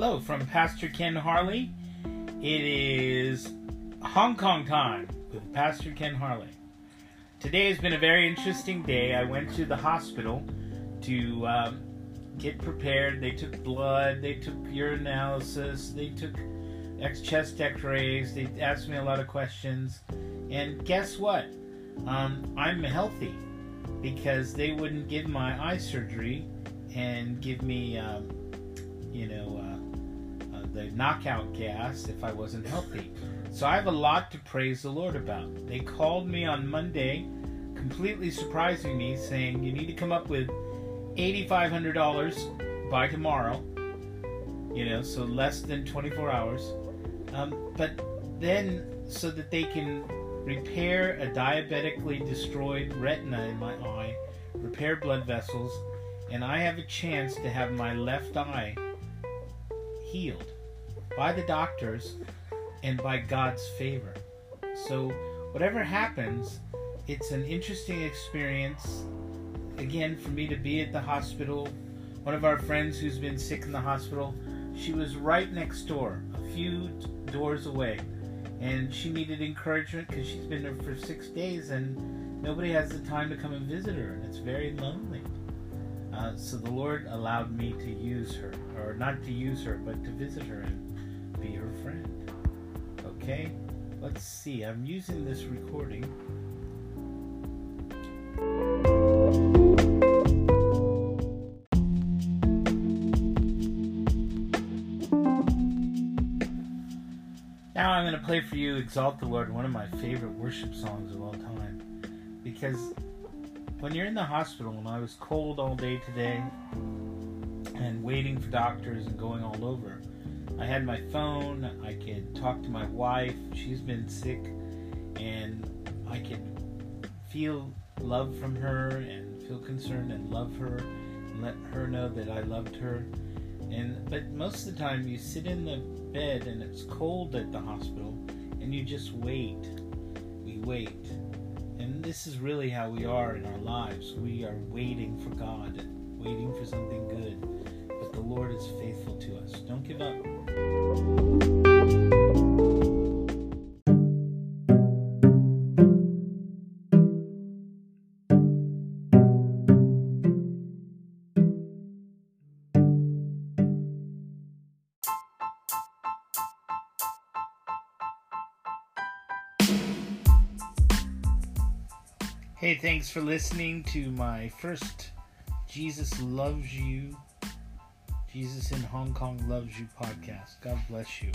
Hello from Pastor Ken Harley. It is Hong Kong time with Pastor Ken Harley. Today has been a very interesting day. I went to the hospital to um, get prepared. They took blood, they took urinalysis, they took X chest X-rays. They asked me a lot of questions, and guess what? Um, I'm healthy because they wouldn't give my eye surgery and give me, um, you know, uh, uh, the knockout gas if I wasn't healthy. So I have a lot to praise the Lord about. They called me on Monday, completely surprising me, saying you need to come up with $8,500 by tomorrow. You know, so less than 24 hours. Um, but then, so that they can repair a diabetically destroyed retina in my eye, repair blood vessels, and I have a chance to have my left eye healed by the doctors and by God's favor. So, whatever happens, it's an interesting experience. Again, for me to be at the hospital, one of our friends who's been sick in the hospital, she was right next door, a few doors away, and she needed encouragement because she's been there for six days and nobody has the time to come and visit her, and it's very lonely. Uh, so the Lord allowed me to use her, not to use her, but to visit her and be her friend. Okay, let's see. I'm using this recording. Now I'm going to play for you Exalt the Lord, one of my favorite worship songs of all time. Because when you're in the hospital, and I was cold all day today and waiting for doctors and going all over, I had my phone, I could talk to my wife, she's been sick, and I could feel love from her and feel concerned and love her and let her know that I loved her. And but most of the time you sit in the bed and it's cold at the hospital and you just wait. We wait. And this is really how we are in our lives. We are waiting for God, waiting for something good. But the Lord is faithful to us. Don't give up. Hey, thanks for listening to my first Jesus Loves You, Jesus in Hong Kong Loves You podcast. God bless you.